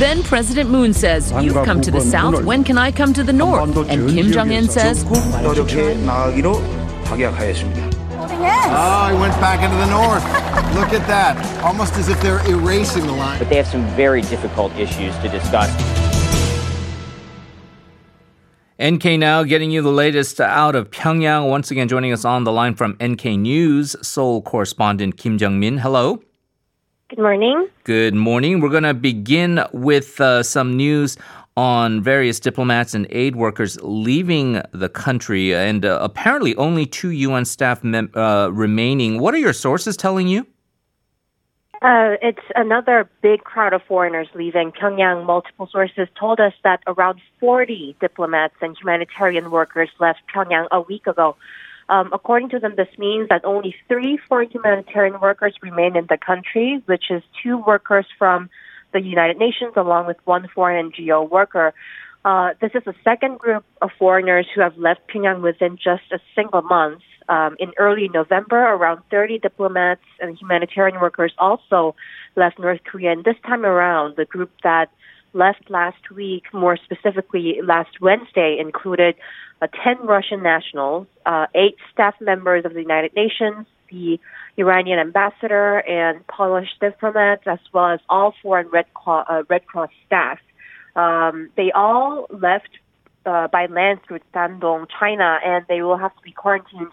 Then President Moon says, You've come to the south, when can I come to the north? And Kim Jong un says, Ah, oh, he went back into the north. Look at that. Almost as if they're erasing the line. But they have some very difficult issues to discuss. NK Now getting you the latest out of Pyongyang. Once again, joining us on the line from NK News, Seoul correspondent Kim Jeongmin. Hello. Good morning. Good morning. We're going to begin with uh, some news on various diplomats and aid workers leaving the country, and uh, apparently only two UN staff mem- uh, remaining. What are your sources telling you? Uh, it's another big crowd of foreigners leaving Pyongyang. Multiple sources told us that around 40 diplomats and humanitarian workers left Pyongyang a week ago. Um, according to them, this means that only three foreign humanitarian workers remain in the country, which is two workers from the United Nations along with one foreign NGO worker. Uh, this is the second group of foreigners who have left Pyongyang within just a single month. Um, in early November, around 30 diplomats and humanitarian workers also left North Korea. And this time around, the group that left last week, more specifically last Wednesday, included uh, 10 Russian nationals, uh, eight staff members of the United Nations, the Iranian ambassador, and Polish diplomats, as well as all foreign Red, Cross, uh, Red Cross staff. Um, they all left uh, by land through Dandong, China, and they will have to be quarantined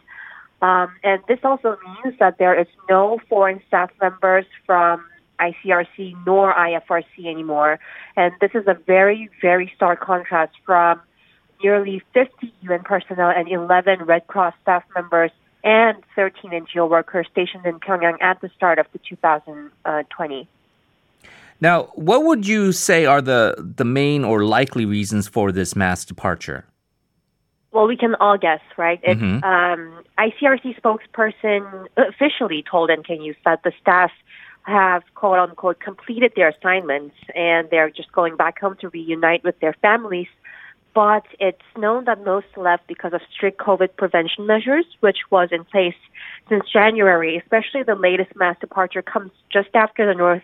um, and this also means that there is no foreign staff members from ICRC nor IFRC anymore. And this is a very, very stark contrast from nearly 50 UN personnel and 11 Red Cross staff members and 13 NGO workers stationed in Pyongyang at the start of the 2020. Now, what would you say are the, the main or likely reasons for this mass departure? Well, we can all guess, right? It's, mm-hmm. um, ICRC spokesperson officially told NK News that the staff have quote unquote completed their assignments and they're just going back home to reunite with their families. But it's known that most left because of strict COVID prevention measures, which was in place since January. Especially the latest mass departure comes just after the North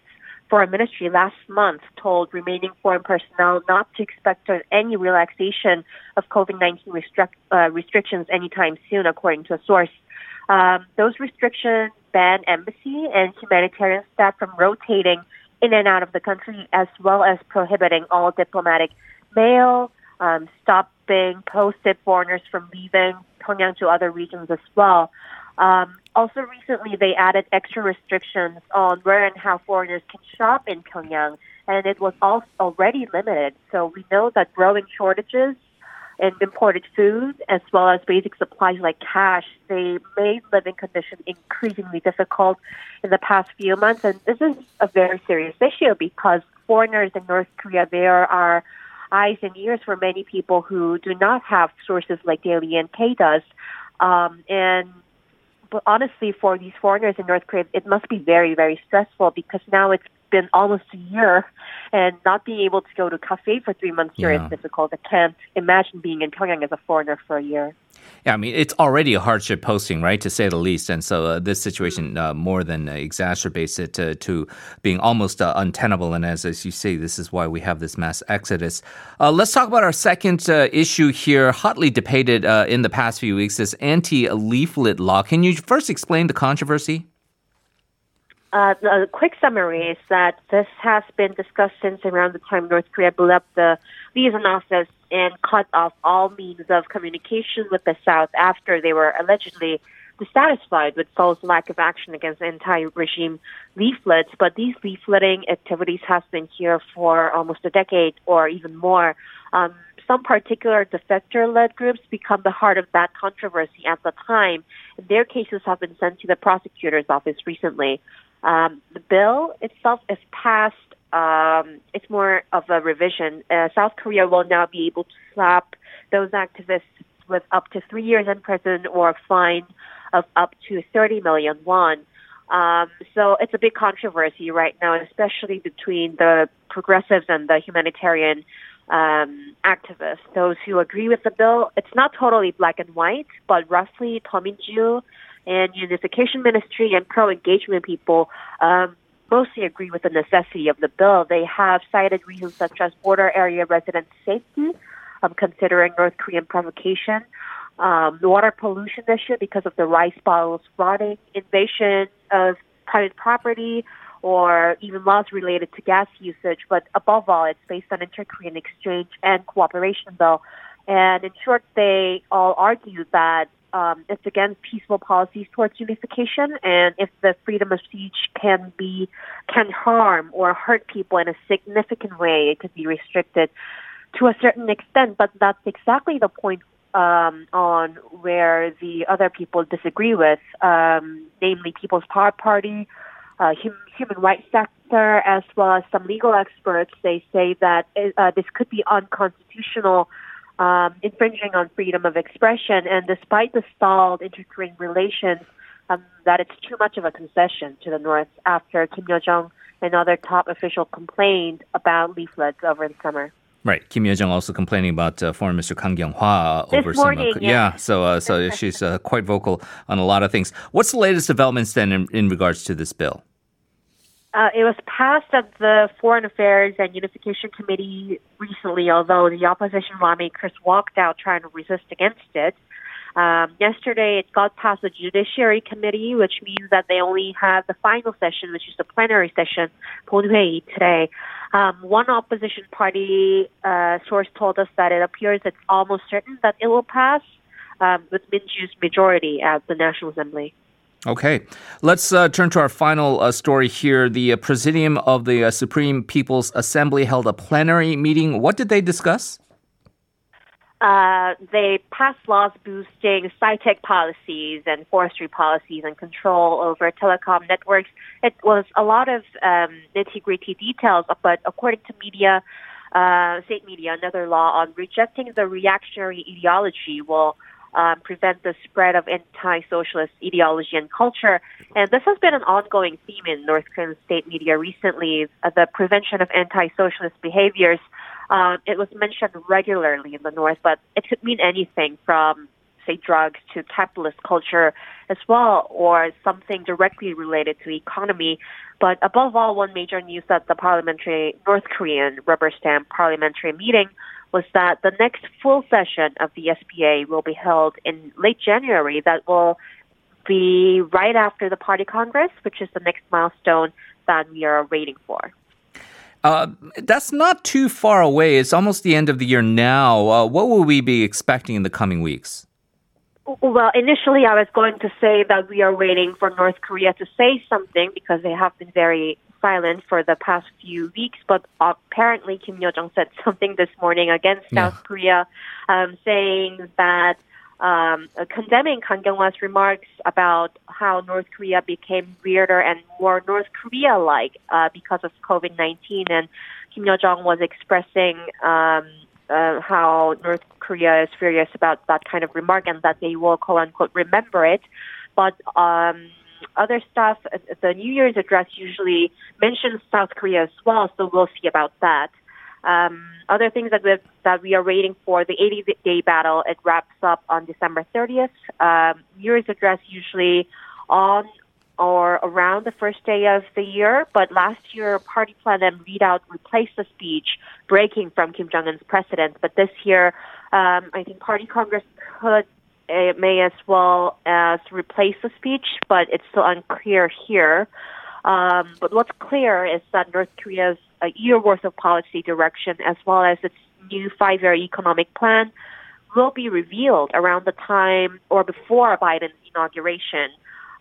Foreign Ministry last month told remaining foreign personnel not to expect any relaxation of COVID-19 restric- uh, restrictions anytime soon, according to a source. Um, those restrictions ban embassy and humanitarian staff from rotating in and out of the country, as well as prohibiting all diplomatic mail, um, stopping posted foreigners from leaving Pyongyang to other regions as well. Um, also, recently they added extra restrictions on where and how foreigners can shop in Pyongyang, and it was also already limited. So we know that growing shortages in imported food as well as basic supplies like cash, they made living conditions increasingly difficult in the past few months. And this is a very serious issue because foreigners in North Korea, there are eyes and ears for many people who do not have sources like Daily NK does. Um, and but honestly, for these foreigners in North Korea, it must be very, very stressful because now it's been almost a year, and not being able to go to a cafe for three months here yeah. is difficult. I can't imagine being in Pyongyang as a foreigner for a year. Yeah, I mean, it's already a hardship posting, right, to say the least. And so uh, this situation uh, more than uh, exacerbates it to, to being almost uh, untenable. And as, as you say, this is why we have this mass exodus. Uh, let's talk about our second uh, issue here, hotly debated in the past few weeks, this anti leaflet law. Can you first explain the controversy? Uh, a quick summary is that this has been discussed since around the time North Korea blew up the liaison office and cut off all means of communication with the South after they were allegedly dissatisfied with Seoul's lack of action against anti-regime leaflets. But these leafleting activities have been here for almost a decade or even more. Um, some particular defector-led groups become the heart of that controversy at the time. Their cases have been sent to the prosecutor's office recently. Um, the bill itself is passed. Um, it's more of a revision. Uh, South Korea will now be able to slap those activists with up to three years in prison or a fine of up to 30 million won. Um, so it's a big controversy right now, especially between the progressives and the humanitarian um, activists. Those who agree with the bill, it's not totally black and white, but roughly Deominju and unification ministry and pro engagement people um, mostly agree with the necessity of the bill. They have cited reasons such as border area resident safety, um, considering North Korean provocation, um, the water pollution issue because of the rice bottles rotting, invasion of private property, or even laws related to gas usage. But above all, it's based on inter-Korean exchange and cooperation bill. And in short, they all argue that um, it's against peaceful policies towards unification, and if the freedom of speech can be can harm or hurt people in a significant way, it could be restricted to a certain extent. But that's exactly the point um, on where the other people disagree with, um, namely People's Power Party, uh, hum, human rights sector, as well as some legal experts. They say that uh, this could be unconstitutional um, infringing on freedom of expression. And despite the stalled inter-Korean relations, um, that it's too much of a concession to the North after Kim Yo Jong and other top officials complained about leaflets over the summer. Right, Kim Yo Jong also complaining about uh, Foreign Minister Kang Kyung Hwa over morning, some. Uh, yeah. yeah. so uh, so she's uh, quite vocal on a lot of things. What's the latest developments then in, in regards to this bill? Uh, it was passed at the Foreign Affairs and Unification Committee recently, although the opposition lawmakers walked out trying to resist against it. Um, yesterday, it got past the Judiciary Committee, which means that they only have the final session, which is the plenary session, 본회의 today. Um, one opposition party uh, source told us that it appears it's almost certain that it will pass um, with Minju's majority at the National Assembly. Okay, let's uh, turn to our final uh, story here. The uh, Presidium of the uh, Supreme People's Assembly held a plenary meeting. What did they discuss? Uh, they passed laws boosting sci-tech policies and forestry policies and control over telecom networks. It was a lot of um, nitty-gritty details, but according to media, uh, state media, another law on rejecting the reactionary ideology will um, prevent the spread of anti-socialist ideology and culture. And this has been an ongoing theme in North Korean state media recently, uh, the prevention of anti-socialist behaviors. Uh, it was mentioned regularly in the North, but it could mean anything from say drugs to capitalist culture as well, or something directly related to economy. But above all, one major news at the parliamentary North Korean rubber stamp parliamentary meeting was that the next full session of the SPA will be held in late January. That will be right after the party congress, which is the next milestone that we are waiting for. Uh, that's not too far away. It's almost the end of the year now. Uh, what will we be expecting in the coming weeks? Well, initially, I was going to say that we are waiting for North Korea to say something because they have been very silent for the past few weeks, but apparently Kim Yo Jong said something this morning against yeah. South Korea, um, saying that um, condemning Kang Kyung-hwa's remarks about how North Korea became weirder and more North Korea-like uh, because of COVID-19, and Kim Yo Jong was expressing um, uh, how North Korea is furious about that kind of remark and that they will quote unquote remember it, but. Um, other stuff, uh, the New Year's address usually mentions South Korea as well, so we'll see about that. Um, other things that we that we are waiting for the 80 day battle. It wraps up on December 30th. Um, Year's address usually on or around the first day of the year, but last year party plan and readout replaced the speech, breaking from Kim Jong Un's precedent. But this year, um, I think party congress could it may as well as replace the speech, but it's still unclear here. Um, but what's clear is that North Korea's a year worth of policy direction, as well as its new five year economic plan, will be revealed around the time or before Biden's inauguration.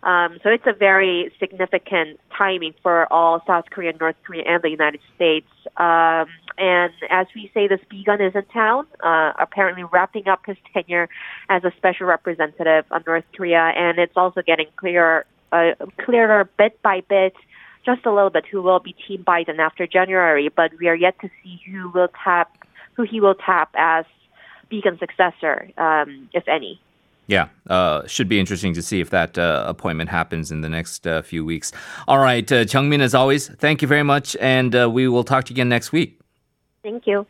Um, so it's a very significant timing for all South Korea, North Korea, and the United States. Um, and as we say, this Biegun is in town, uh, apparently wrapping up his tenure as a special representative on North Korea, and it's also getting clearer, uh, clearer bit by bit, just a little bit, who will be Team Biden after January. But we are yet to see who will tap, who he will tap as Biegun's successor, um, if any. Yeah, uh, should be interesting to see if that uh, appointment happens in the next uh, few weeks. All right, uh, as always, thank you very much, and uh, we will talk to you again next week. Thank you.